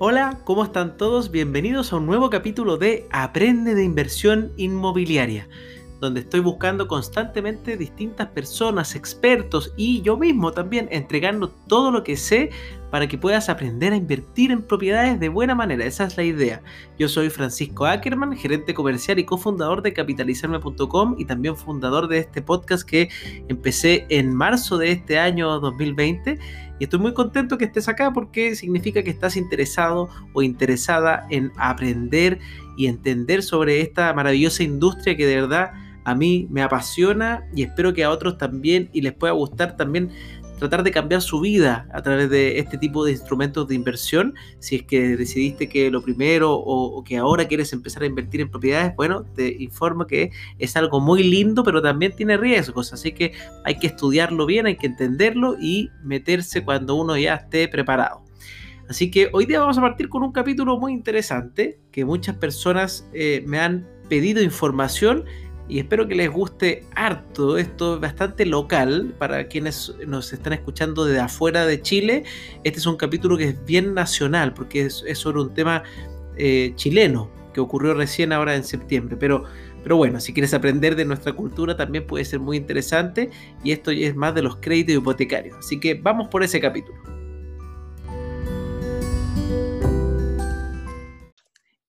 Hola, ¿cómo están todos? Bienvenidos a un nuevo capítulo de Aprende de Inversión Inmobiliaria, donde estoy buscando constantemente distintas personas, expertos y yo mismo también entregando todo lo que sé para que puedas aprender a invertir en propiedades de buena manera. Esa es la idea. Yo soy Francisco Ackerman, gerente comercial y cofundador de capitalizarme.com y también fundador de este podcast que empecé en marzo de este año 2020 y estoy muy contento que estés acá porque significa que estás interesado o interesada en aprender y entender sobre esta maravillosa industria que de verdad a mí me apasiona y espero que a otros también y les pueda gustar también tratar de cambiar su vida a través de este tipo de instrumentos de inversión. Si es que decidiste que lo primero o, que ahora quieres empezar a invertir en propiedades, bueno, te informo que es algo muy lindo, pero también tiene riesgos. Así que hay que estudiarlo bien, hay que entenderlo y meterse cuando uno ya esté preparado. Así que hoy día vamos a partir con un capítulo muy interesante que muchas personas eh, me han pedido información y espero que les guste harto. Esto es bastante local para quienes nos están escuchando desde afuera de Chile. Este es un capítulo que es bien nacional porque es, sobre un tema eh, chileno que ocurrió recién ahora en septiembre. Pero, pero bueno, si quieres aprender de nuestra cultura también puede ser muy interesante y esto es más de los créditos hipotecarios. Así que vamos por ese capítulo.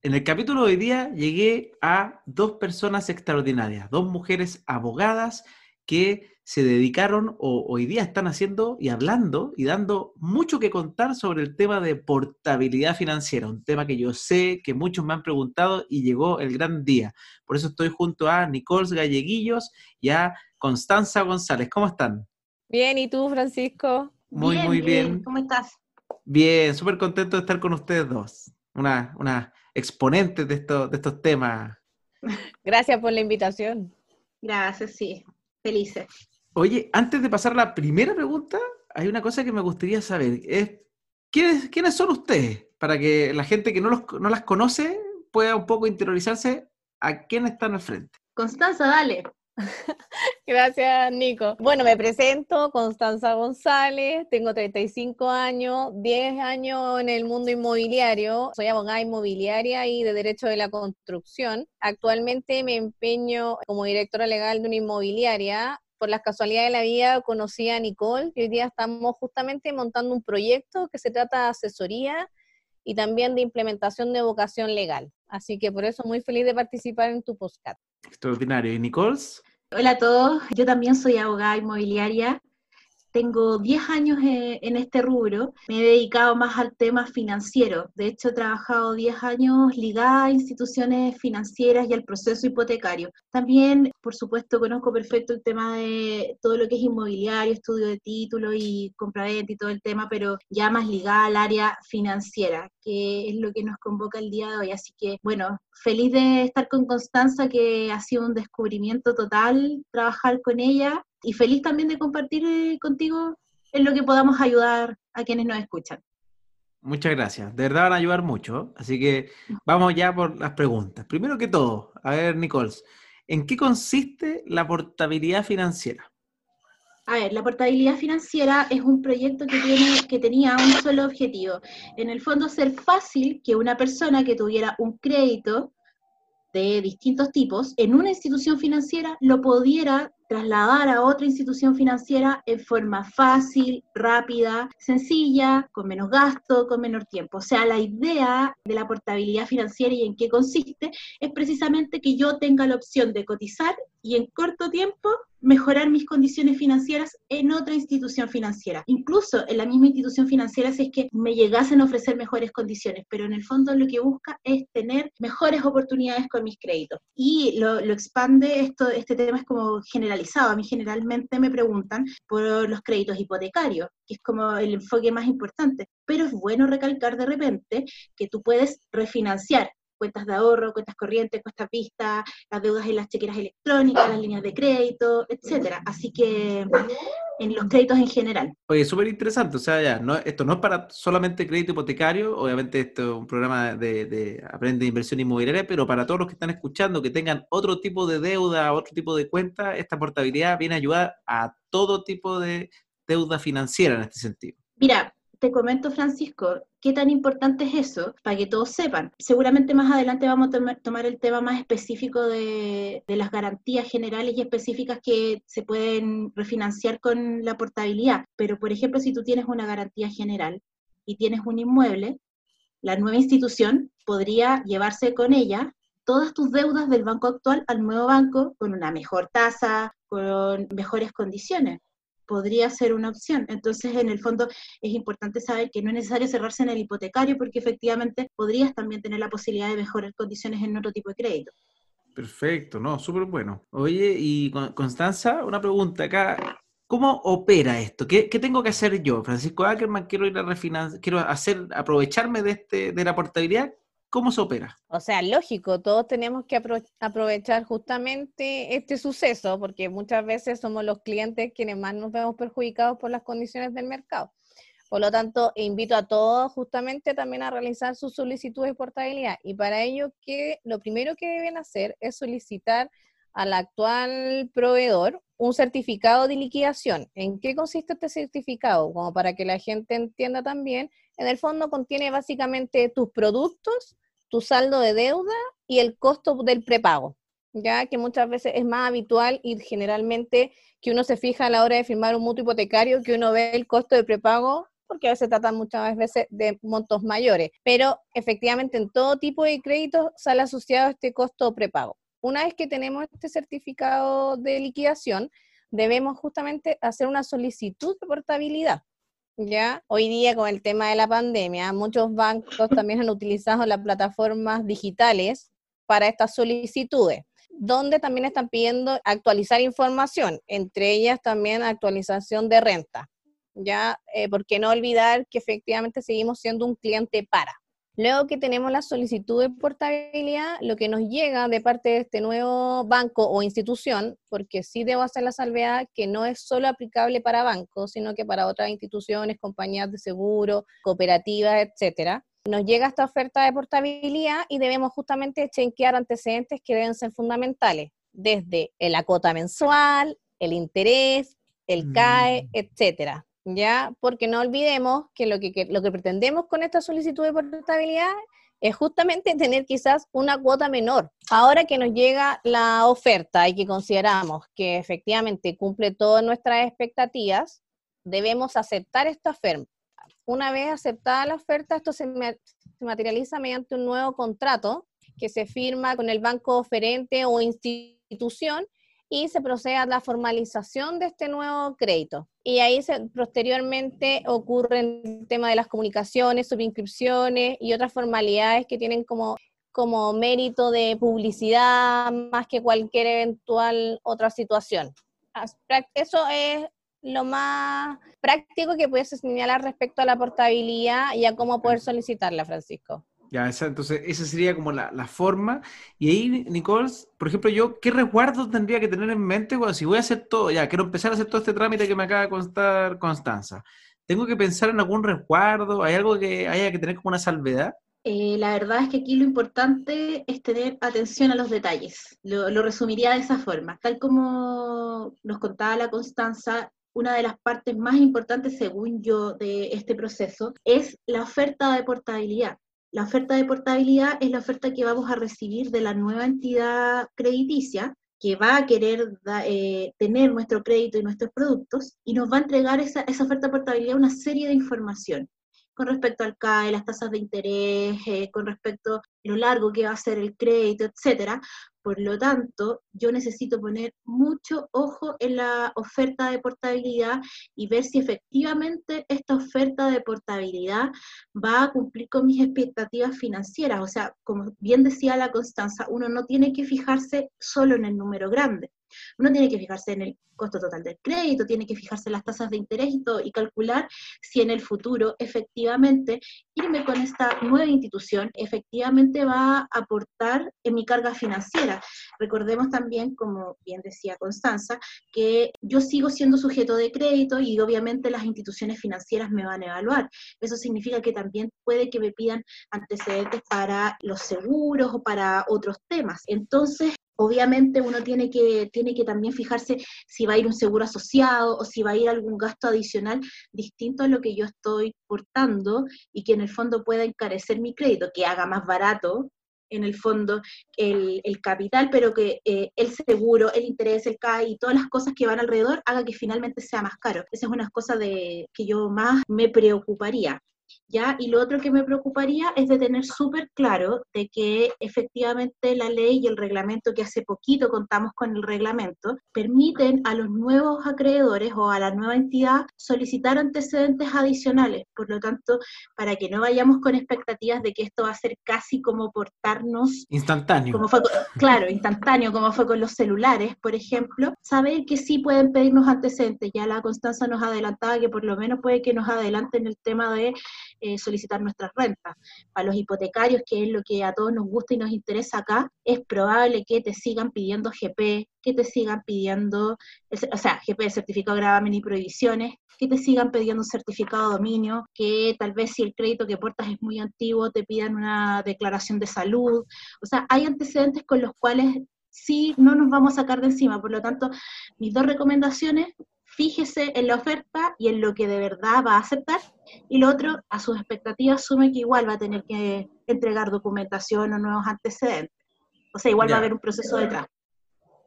En el capítulo de hoy día llegué a dos personas extraordinarias, dos mujeres abogadas que se dedicaron o hoy día están haciendo y hablando y dando mucho que contar sobre el tema de portabilidad financiera, un tema que yo sé que muchos me han preguntado y llegó el gran día. Por eso estoy junto a Nicole Galleguillos y a Constanza González. ¿Cómo están? Bien, ¿y tú, Francisco? Muy, muy bien. ¿Cómo estás? Bien, súper contento de estar con ustedes dos. Una, una exponentes de, de estos temas. Gracias por la invitación. Gracias, sí, felices. Oye, antes de pasar a la primera pregunta, hay una cosa que me gustaría saber. Es, ¿quiénes, ¿Quiénes son ustedes? Para que la gente que no, los, no las conoce pueda un poco interiorizarse a quién están al frente. Constanza, dale. Gracias, Nico. Bueno, me presento, Constanza González, tengo 35 años, 10 años en el mundo inmobiliario, soy abogada inmobiliaria y de Derecho de la Construcción. Actualmente me empeño como directora legal de una inmobiliaria. Por las casualidades de la vida conocí a Nicole y hoy día estamos justamente montando un proyecto que se trata de asesoría y también de implementación de vocación legal. Así que por eso muy feliz de participar en tu podcast. Extraordinario. ¿Y Nichols? Hola a todos, yo también soy abogada inmobiliaria. Tengo 10 años eh, en este rubro, me he dedicado más al tema financiero. De hecho, he trabajado 10 años ligada a instituciones financieras y al proceso hipotecario. También, por supuesto, conozco perfecto el tema de todo lo que es inmobiliario, estudio de títulos y compraventa y todo el tema, pero ya más ligada al área financiera, que es lo que nos convoca el día de hoy. Así que, bueno, feliz de estar con Constanza, que ha sido un descubrimiento total trabajar con ella y feliz también de compartir eh, contigo en lo que podamos ayudar a quienes nos escuchan. Muchas gracias. De verdad van a ayudar mucho. Así que vamos ya por las preguntas. Primero que todo, a ver, Nichols, ¿en qué consiste la portabilidad financiera? A ver, la portabilidad financiera es un proyecto que, tiene, que tenía un solo objetivo. En el fondo, ser fácil que una persona que tuviera un crédito de distintos tipos en una institución financiera lo pudiera trasladar a otra institución financiera en forma fácil, rápida, sencilla, con menos gasto, con menor tiempo. O sea, la idea de la portabilidad financiera y en qué consiste es precisamente que yo tenga la opción de cotizar y en corto tiempo mejorar mis condiciones financieras en otra institución financiera. Incluso en la misma institución financiera si es que me llegasen a ofrecer mejores condiciones, pero en el fondo lo que busca es tener mejores oportunidades con mis créditos. Y lo, expande, esto, este tema es como generalizado. A mí generalmente me preguntan por los créditos hipotecarios, que es como el enfoque más importante, pero es bueno recalcar de repente que tú puedes refinanciar cuentas de ahorro, cuentas corrientes, cuentas vistas, las deudas en las chequeras electrónicas, las líneas de crédito, etcétera. Así que en los créditos en general. Oye, súper interesante, o sea, ya, no, esto no es para solamente crédito hipotecario, obviamente esto es un programa de, de aprende inversión inmobiliaria, pero para todos los que están escuchando, que tengan otro tipo de deuda, otro tipo de cuenta, esta portabilidad viene a ayudar a todo tipo de deuda financiera en este sentido. Mira, te comento, Francisco, qué tan importante es eso para que todos sepan. Seguramente más adelante vamos a tomar el tema más específico de, de, las garantías generales y específicas que se pueden refinanciar con la portabilidad. Pero, por ejemplo, si tú tienes una garantía general y tienes un inmueble, la nueva institución podría llevarse con ella todas tus deudas del banco actual al nuevo banco con una mejor tasa, con mejores condiciones podría ser una opción. Entonces, en el fondo, es importante saber que no es necesario cerrarse en el hipotecario porque efectivamente podrías también tener la posibilidad de mejorar condiciones en otro tipo de crédito. Perfecto, no, súper bueno. Oye, y Constanza, una pregunta acá. ¿Cómo opera esto? ¿Qué, tengo que hacer yo? Francisco Ackerman, quiero ir a refinanciar, quiero hacer, aprovecharme de este, de la portabilidad. ¿Cómo se opera? O sea, lógico, todos tenemos que aprovechar justamente este suceso, porque muchas veces somos los clientes quienes más nos vemos perjudicados por las condiciones del mercado. Por lo tanto, invito a todos justamente también a realizar su solicitud de portabilidad. Y para ello, que lo primero que deben hacer es solicitar al actual proveedor un certificado de liquidación. ¿En qué consiste este certificado? Como para que la gente entienda también, en el fondo contiene básicamente tus productos, tu saldo de deuda y el costo del prepago, ya que muchas veces es más habitual y generalmente que uno se fija a la hora de firmar un mutuo hipotecario que uno ve el costo de prepago porque a veces trata muchas veces de montos mayores, pero efectivamente en todo tipo de créditos sale asociado este costo prepago. Una vez que tenemos este certificado de liquidación, debemos justamente hacer una solicitud de portabilidad. ¿Ya? Hoy día con el tema de la pandemia, muchos bancos también han utilizado las plataformas digitales para estas solicitudes, donde también están pidiendo actualizar información, entre ellas también actualización de renta, ¿ya? Eh, porque no olvidar que efectivamente seguimos siendo un cliente para. Luego que tenemos la solicitud de portabilidad, lo que nos llega de parte de este nuevo banco o institución, porque sí debo hacer la salvedad que no es solo aplicable para bancos, sino que para otras instituciones, compañías de seguro, cooperativas, etcétera. Nos llega esta oferta de portabilidad y debemos justamente chequear antecedentes que deben ser fundamentales, desde el acota mensual, el interés, el CAE, mm. etcétera. ¿Ya? Porque no olvidemos que lo que, lo que pretendemos con esta solicitud de portabilidad es justamente tener quizás una cuota menor. Ahora que nos llega la oferta y que consideramos que efectivamente cumple todas nuestras expectativas, debemos aceptar esta oferta. Una vez aceptada la oferta, esto se materializa mediante un nuevo contrato que se firma con el banco oferente o institución y se procede a la formalización de este nuevo crédito. Y ahí se, posteriormente ocurre el tema de las comunicaciones, subinscripciones y otras formalidades que tienen como, como mérito de publicidad más que cualquier eventual otra situación. Eso es lo más práctico que puedes señalar respecto a la portabilidad y a cómo poder solicitarla, Francisco. Ya, entonces esa sería como la, forma. Y ahí, Nicole, por ejemplo, yo, ¿qué resguardo tendría que tener en mente cuando si voy a hacer todo, ya, quiero empezar a hacer todo este trámite que me acaba de contar Constanza? ¿Tengo que pensar en algún resguardo? ¿Hay algo que haya que tener como una salvedad? Eh, la verdad es que aquí lo importante es tener atención a los detalles. Lo, lo resumiría de esa forma. Tal como nos contaba la Constanza, una de las partes más importantes, según yo, de este proceso es la oferta de portabilidad. La oferta de portabilidad es la oferta que vamos a recibir de la nueva entidad crediticia que va a querer eh, tener nuestro crédito y nuestros productos y nos va a entregar esa, oferta de portabilidad una serie de información con respecto al CAE, las tasas de interés, eh, con respecto a lo largo que va a ser el crédito, etcétera. Por lo tanto, yo necesito poner mucho ojo en la oferta de portabilidad y ver si efectivamente esta oferta de portabilidad va a cumplir con mis expectativas financieras. O sea, como bien decía la Constanza, uno no tiene que fijarse solo en el número grande. Uno tiene que fijarse en el costo total del crédito, tiene que fijarse en las tasas de interés y, todo, y calcular si en el futuro efectivamente irme con esta nueva institución efectivamente va a aportar en mi carga financiera. Recordemos también, como bien decía Constanza, que yo sigo siendo sujeto de crédito y obviamente las instituciones financieras me van a evaluar. Eso significa que también puede que me pidan antecedentes para los seguros o para otros temas. Entonces, Obviamente uno tiene que, tiene que también fijarse si va a ir un seguro asociado o si va a ir algún gasto adicional distinto a lo que yo estoy portando y que en el fondo pueda encarecer mi crédito, que haga más barato en el fondo el, capital, pero que eh, el seguro, el interés, el CAI y todas las cosas que van alrededor haga que finalmente sea más caro. Esa es una cosa de que yo más me preocuparía. ¿Ya? Y lo otro que me preocuparía es de tener súper claro de que efectivamente la ley y el reglamento, que hace poquito contamos con el reglamento, permiten a los nuevos acreedores o a la nueva entidad solicitar antecedentes adicionales. Por lo tanto, para que no vayamos con expectativas de que esto va a ser casi como portarnos... Instantáneo. Como fue, claro, instantáneo, como fue con los celulares, por ejemplo, saber que sí pueden pedirnos antecedentes. Ya la Constanza nos adelantaba que por lo menos puede que nos adelanten el tema de eh, solicitar nuestras rentas. Para los hipotecarios, que es lo que a todos nos gusta y nos interesa acá, es probable que te sigan pidiendo GP, que te sigan pidiendo, o sea, GP, certificado de gravamen y prohibiciones, que te sigan pidiendo un certificado de dominio, que tal vez si el crédito que portas es muy antiguo, te pidan una declaración de salud. O sea, hay antecedentes con los cuales sí no nos vamos a sacar de encima. Por lo tanto, mis dos recomendaciones, fíjese en la oferta y en lo que de verdad va a aceptar, y lo otro, a sus expectativas, asume que igual va a tener que entregar documentación o nuevos antecedentes. O sea, igual va a haber un proceso detrás.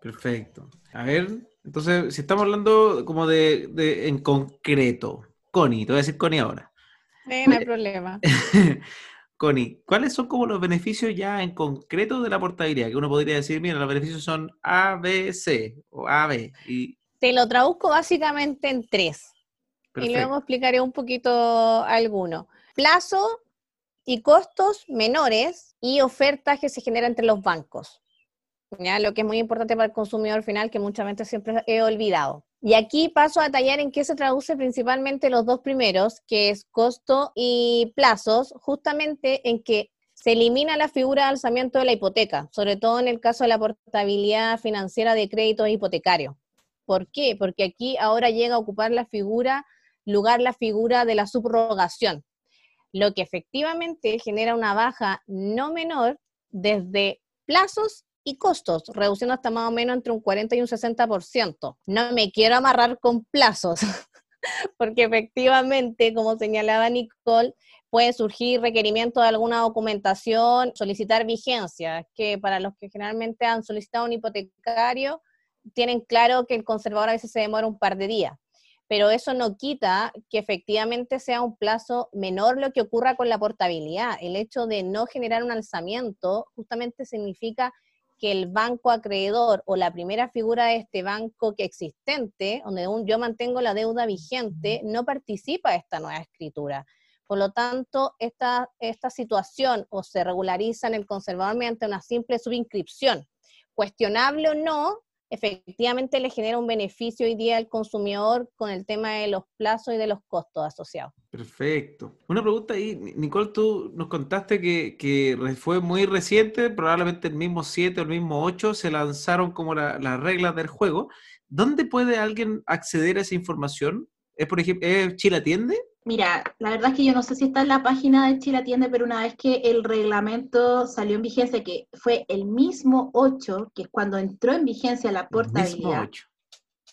Perfecto. A ver, entonces, si estamos hablando como de, en concreto, Connie, te voy a decir Connie ahora. no hay problema. Connie, ¿cuáles son como los beneficios ya en concreto de la portabilidad? Que uno podría decir, mira, los beneficios son A, B, C o A, B. Y te lo traduzco básicamente en tres. Y luego explicaré un poquito alguno. Plazo y costos menores y ofertas que se generan entre los bancos. ¿ya? Lo que es muy importante para el consumidor final, que muchas veces siempre he olvidado. Y aquí paso a detallar en qué se traduce principalmente los dos primeros, que es costo y plazos, justamente en que se elimina la figura de alzamiento de la hipoteca, sobre todo en el caso de la portabilidad financiera de créditos hipotecarios. ¿Por qué? Porque aquí ahora llega a ocupar la figura, lugar la figura de la subrogación, lo que efectivamente genera una baja no menor desde plazos y costos, reduciendo hasta más o menos entre un 40 y un 60%. No me quiero amarrar con plazos, porque efectivamente, como señalaba Nicole, puede surgir requerimiento de alguna documentación, solicitar vigencia, que para los que generalmente han solicitado un hipotecario, tienen claro que el conservador a veces se demora un par de días, pero eso no quita que efectivamente sea un plazo menor lo que ocurra con la portabilidad. El hecho de no generar un alzamiento justamente significa que el banco acreedor o la primera figura de este banco que existente, donde yo mantengo la deuda vigente, no participa de esta nueva escritura. Por lo tanto, esta, esta situación o se regulariza en el conservador mediante una simple subinscripción. Cuestionable o no, efectivamente le genera un beneficio hoy día al consumidor con el tema de los plazos y de los costos asociados. Perfecto. Una pregunta ahí, Nicole, tú nos contaste que, fue muy reciente, probablemente el mismo 7 o el mismo 8 se lanzaron como las reglas del juego. ¿Dónde puede alguien acceder a esa información? ¿Es, por ejemplo, ¿es Chile Atiende? Mira, la verdad es que yo no sé si está en la página de Chile Atiende, pero una vez que el reglamento salió en vigencia, que fue el mismo 8, que es cuando entró en vigencia la portabilidad,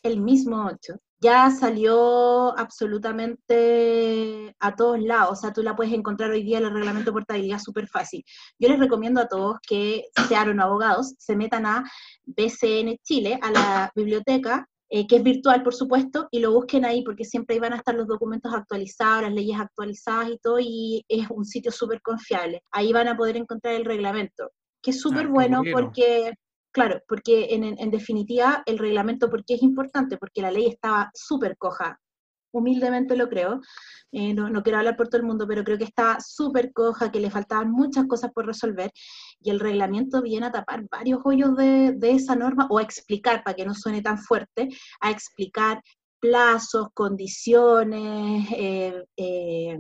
el mismo 8, ya salió absolutamente a todos lados, o sea, tú la puedes encontrar hoy día en el reglamento de portabilidad súper fácil. Yo les recomiendo a todos que sean abogados, se metan a BCN Chile, a la biblioteca, eh, que es virtual, por supuesto, y lo busquen ahí porque siempre ahí van a estar los documentos actualizados, las leyes actualizadas y todo, y es un sitio súper confiable. Ahí van a poder encontrar el reglamento, que es súper ah, bueno porque, claro, porque en, en, definitiva el reglamento, ¿por qué es importante? Porque la ley estaba súper coja, humildemente lo creo, eh, no, quiero hablar por todo el mundo, pero creo que está súper coja, que le faltaban muchas cosas por resolver, y el reglamento viene a tapar varios hoyos de, esa norma, o a explicar, para que no suene tan fuerte, a explicar plazos, condiciones, eh, eh,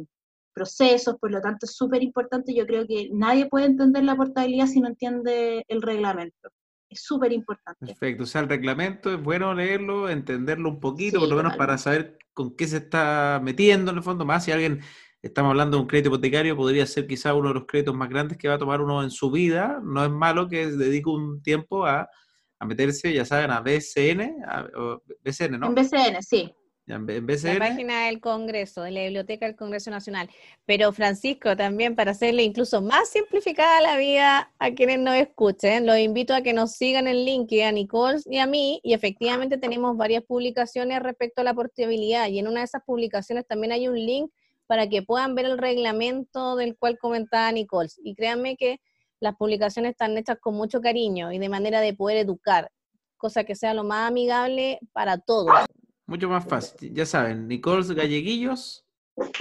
procesos, por lo tanto es súper importante, yo creo que nadie puede entender la portabilidad si no entiende el reglamento es súper importante. Perfecto, o sea, el reglamento es bueno leerlo, entenderlo un poquito, por lo menos para saber con qué se está metiendo en el fondo, más si alguien, estamos hablando de un crédito hipotecario, podría ser quizá uno de los créditos más grandes que va a tomar uno en su vida, no es malo que dedique un tiempo a a meterse, ya saben, a BCN, a- BCN, ¿no? En BCN, sí. En B- en La página del Congreso, de la Biblioteca del Congreso Nacional. Pero Francisco, también para hacerle incluso más simplificada la vida a quienes nos escuchen, los invito a que nos sigan en LinkedIn a Nicole y a mí, y efectivamente tenemos varias publicaciones respecto a la portabilidad, y en una de esas publicaciones también hay un link para que puedan ver el reglamento del cual comentaba Nicole. Y créanme que las publicaciones están hechas con mucho cariño y de manera de poder educar, cosa que sea lo más amigable para todos. Mucho más fácil. Ya saben, Nicole Galleguillos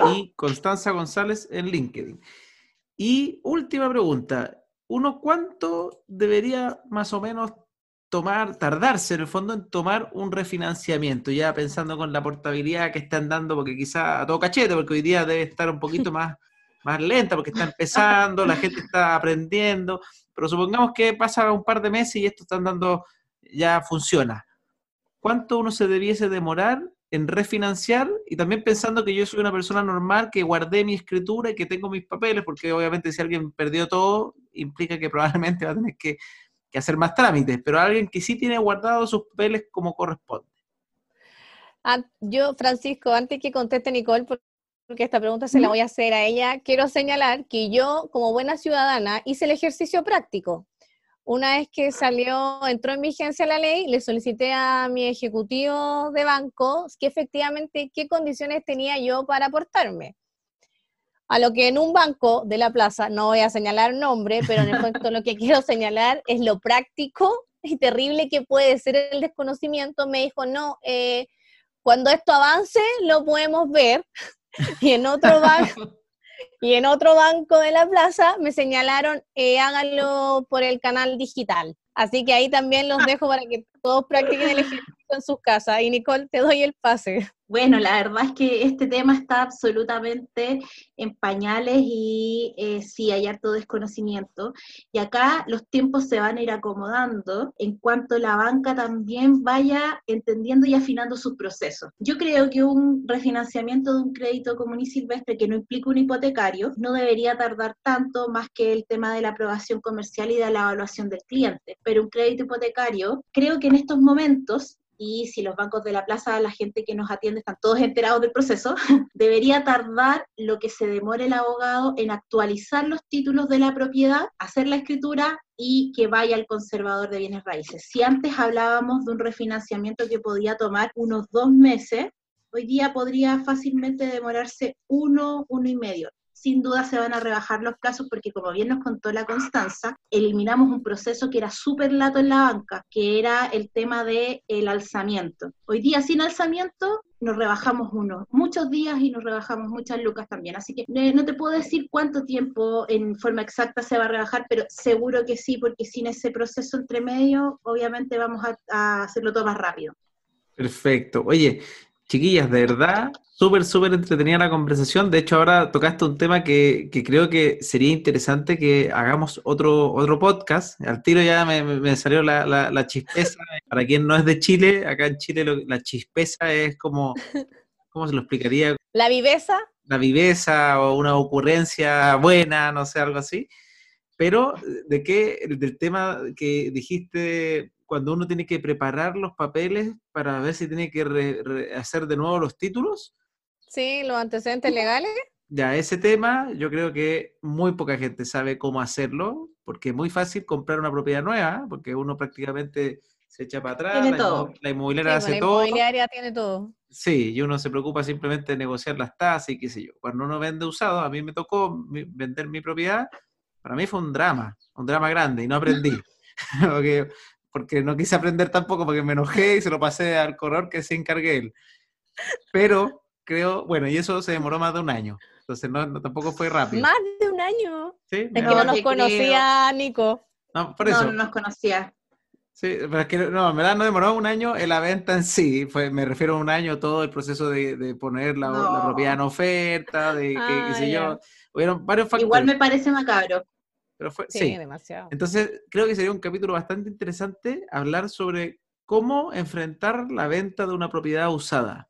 y Constanza González en LinkedIn. Y última pregunta. ¿Uno cuánto debería más o menos tomar, tardarse en el fondo en tomar un refinanciamiento? Ya pensando con la portabilidad que están dando, porque quizá a todo cachete, porque hoy día debe estar un poquito más, más lenta, porque está empezando, la gente está aprendiendo, pero supongamos que pasa un par de meses y esto está andando, ya funciona. ¿Cuánto uno se debiese demorar en refinanciar? Y también pensando que yo soy una persona normal, que guardé mi escritura y que tengo mis papeles, porque obviamente si alguien perdió todo, implica que probablemente va a tener que, que hacer más trámites, pero alguien que sí tiene guardados sus papeles como corresponde. Ah, yo, Francisco, antes que conteste Nicole, por- porque esta pregunta se la voy a hacer a ella, quiero señalar que yo, como buena ciudadana, hice el ejercicio práctico. Una vez que salió, entró en vigencia la ley, le solicité a mi ejecutivo de banco que efectivamente qué condiciones tenía yo para aportarme. A lo que en un banco de la plaza, no voy a señalar nombre, pero en el fondo lo que quiero señalar es lo práctico y terrible que puede ser el desconocimiento. Me dijo, no, eh, cuando esto avance lo podemos ver. Y en otro banco, y en otro banco de la plaza me señalaron, eh, háganlo por el canal digital. Así que ahí también los dejo para que todos practiquen el ejercicio en sus casas. Y Nicole, te doy el pase. Bueno, la verdad es que este tema está absolutamente en pañales y eh, sí hay harto desconocimiento. Y acá los tiempos se van a ir acomodando en cuanto la banca también vaya entendiendo y afinando sus procesos. Yo creo que un refinanciamiento de un crédito común y silvestre que no implique un hipotecario no debería tardar tanto más que el tema de la aprobación comercial y de la evaluación del cliente. Pero un crédito hipotecario, creo que en estos momentos y si los bancos de la plaza, la gente que nos atiende están todos enterados del proceso, debería tardar lo que se demore el abogado en actualizar los títulos de la propiedad, hacer la escritura y que vaya al conservador de bienes raíces. Si antes hablábamos de un refinanciamiento que podía tomar unos dos meses, hoy día podría fácilmente demorarse uno, uno y medio sin duda se van a rebajar los plazos porque como bien nos contó la Constanza, eliminamos un proceso que era súper lato en la banca, que era el tema del el alzamiento. Hoy día sin alzamiento nos rebajamos unos muchos días y nos rebajamos muchas lucas también. Así que no te puedo decir cuánto tiempo en forma exacta se va a rebajar, pero seguro que sí, porque sin ese proceso entre medio, obviamente vamos a, a hacerlo todo más rápido. Perfecto. Oye, chiquillas, de verdad, súper, súper entretenida la conversación. De hecho, ahora tocaste un tema que, que creo que sería interesante que hagamos otro, otro podcast. Al tiro ya me, salió la, la- la chispeza. Para quien no es de Chile, acá en Chile lo- la chispeza es como, ¿cómo se lo explicaría? La viveza, La viveza o una ocurrencia buena, no sé, algo así. Pero, ¿de qué? Del tema que dijiste cuando uno tiene que preparar los papeles para ver si tiene que re- re- hacer de nuevo los títulos. sí, los antecedentes legales. Ya, ese tema yo creo que muy poca gente sabe cómo hacerlo, porque es muy fácil comprar una propiedad nueva, porque uno prácticamente se echa para atrás, Tiene la, todo. inmo- la Sí, inmobiliaria pues, hace la todo. inmobiliaria tiene todo. Sí, y uno se preocupa simplemente de negociar las tasas y qué sé yo. Cuando uno vende usado, a mí me tocó mi- vender mi propiedad, para mí fue un drama, un drama grande, y no aprendí. porque, porque no quise aprender tampoco, porque me enojé y se lo pasé al corredor que se encargue él. Pero creo, bueno, y eso se demoró más de un año. Entonces no, no- tampoco fue rápido. Más de un año. ¿Sí? Es me que No, no nos te creo. conocía Nico. no, por No, eso. no nos conocía. Sí, pero es que no, en verdad no demoró un año en la venta en sí, fue, me refiero a un año todo el proceso de, de poner la, la No. propiedad en oferta, de que, Ah, qué sé yo, ya. hubieron varios factores, Igual me parece macabro. Pero fue, Sí, sí. demasiado. Entonces, creo que sería un capítulo bastante interesante hablar sobre cómo enfrentar la venta de una propiedad usada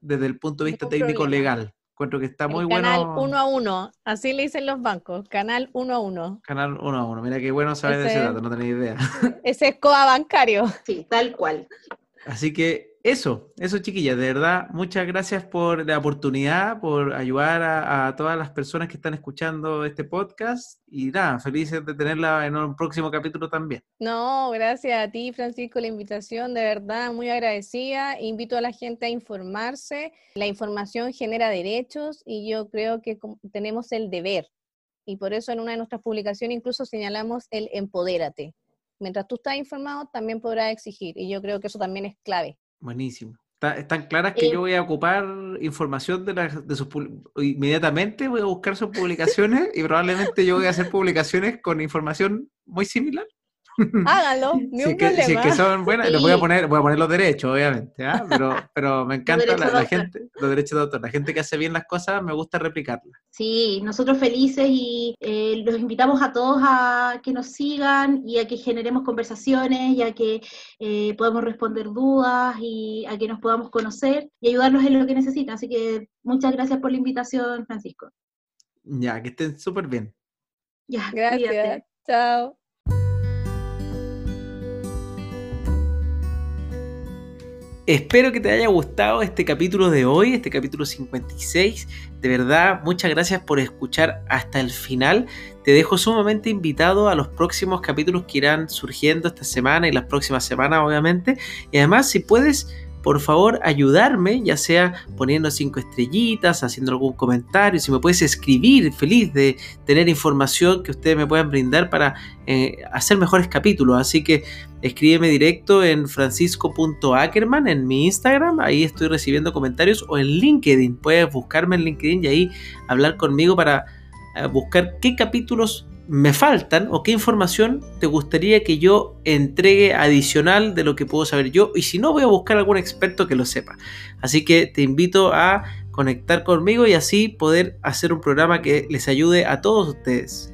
desde el punto de vista Ningún técnico problema. legal. Encuentro que está muy canal bueno. Canal uno a uno, así le dicen los bancos, canal uno a uno. Canal uno a uno, mira qué bueno saber ese, ese dato, no tenía idea. Ese es COA bancario. Sí, tal cual. Así que eso, eso chiquillas, de verdad, muchas gracias por la oportunidad, por ayudar a, a, todas las personas que están escuchando este podcast y nada, felices de tenerla en un próximo capítulo también. No, gracias a ti Francisco la invitación, de verdad muy agradecida, invito a la gente a informarse, la información genera derechos y yo creo que tenemos el deber y por eso en una de nuestras publicaciones incluso señalamos el empodérate. Mientras tú estás informado, también podrás exigir y yo creo que eso también es clave. Buenísimo. Está, están claras que Eh, yo voy a ocupar información de, las de sus inmediatamente voy a buscar sus publicaciones y probablemente yo voy a hacer publicaciones con información muy similar. Háganlo, ni un es que, si es problema. que son buenas, les voy a Sí. poner, voy a poner los derechos, obviamente, ¿ah? pero, pero me encanta la, gente, los derechos de autor, la gente que hace bien las cosas, me gusta replicarlas. Sí, nosotros felices y eh, los invitamos a todos a que nos sigan y a que generemos conversaciones y a que eh, podamos responder dudas y a que nos podamos conocer y ayudarlos en lo que necesitan. Así que muchas gracias por la invitación, Francisco. Ya, que estén súper bien. Ya, Gracias. cuídate. Chao. Espero que te haya gustado este capítulo de hoy, este capítulo 56. De verdad, muchas gracias por escuchar hasta el final. Te dejo sumamente invitado a los próximos capítulos que irán surgiendo esta semana y las próximas semanas, obviamente. Y además, si puedes, por favor, ayudarme, ya sea poniendo cinco estrellitas, haciendo algún comentario, si me puedes escribir, feliz de tener información que ustedes me puedan brindar para eh, hacer mejores capítulos. Así que escríbeme directo en francisco.ackerman en mi Instagram, ahí estoy recibiendo comentarios, o en LinkedIn, puedes buscarme en LinkedIn y ahí hablar conmigo para eh, buscar qué capítulos me faltan o qué información te gustaría que yo entregue adicional de lo que puedo saber yo y si no voy a buscar algún experto que lo sepa. Así que te invito a conectar conmigo y así poder hacer un programa que les ayude a todos ustedes.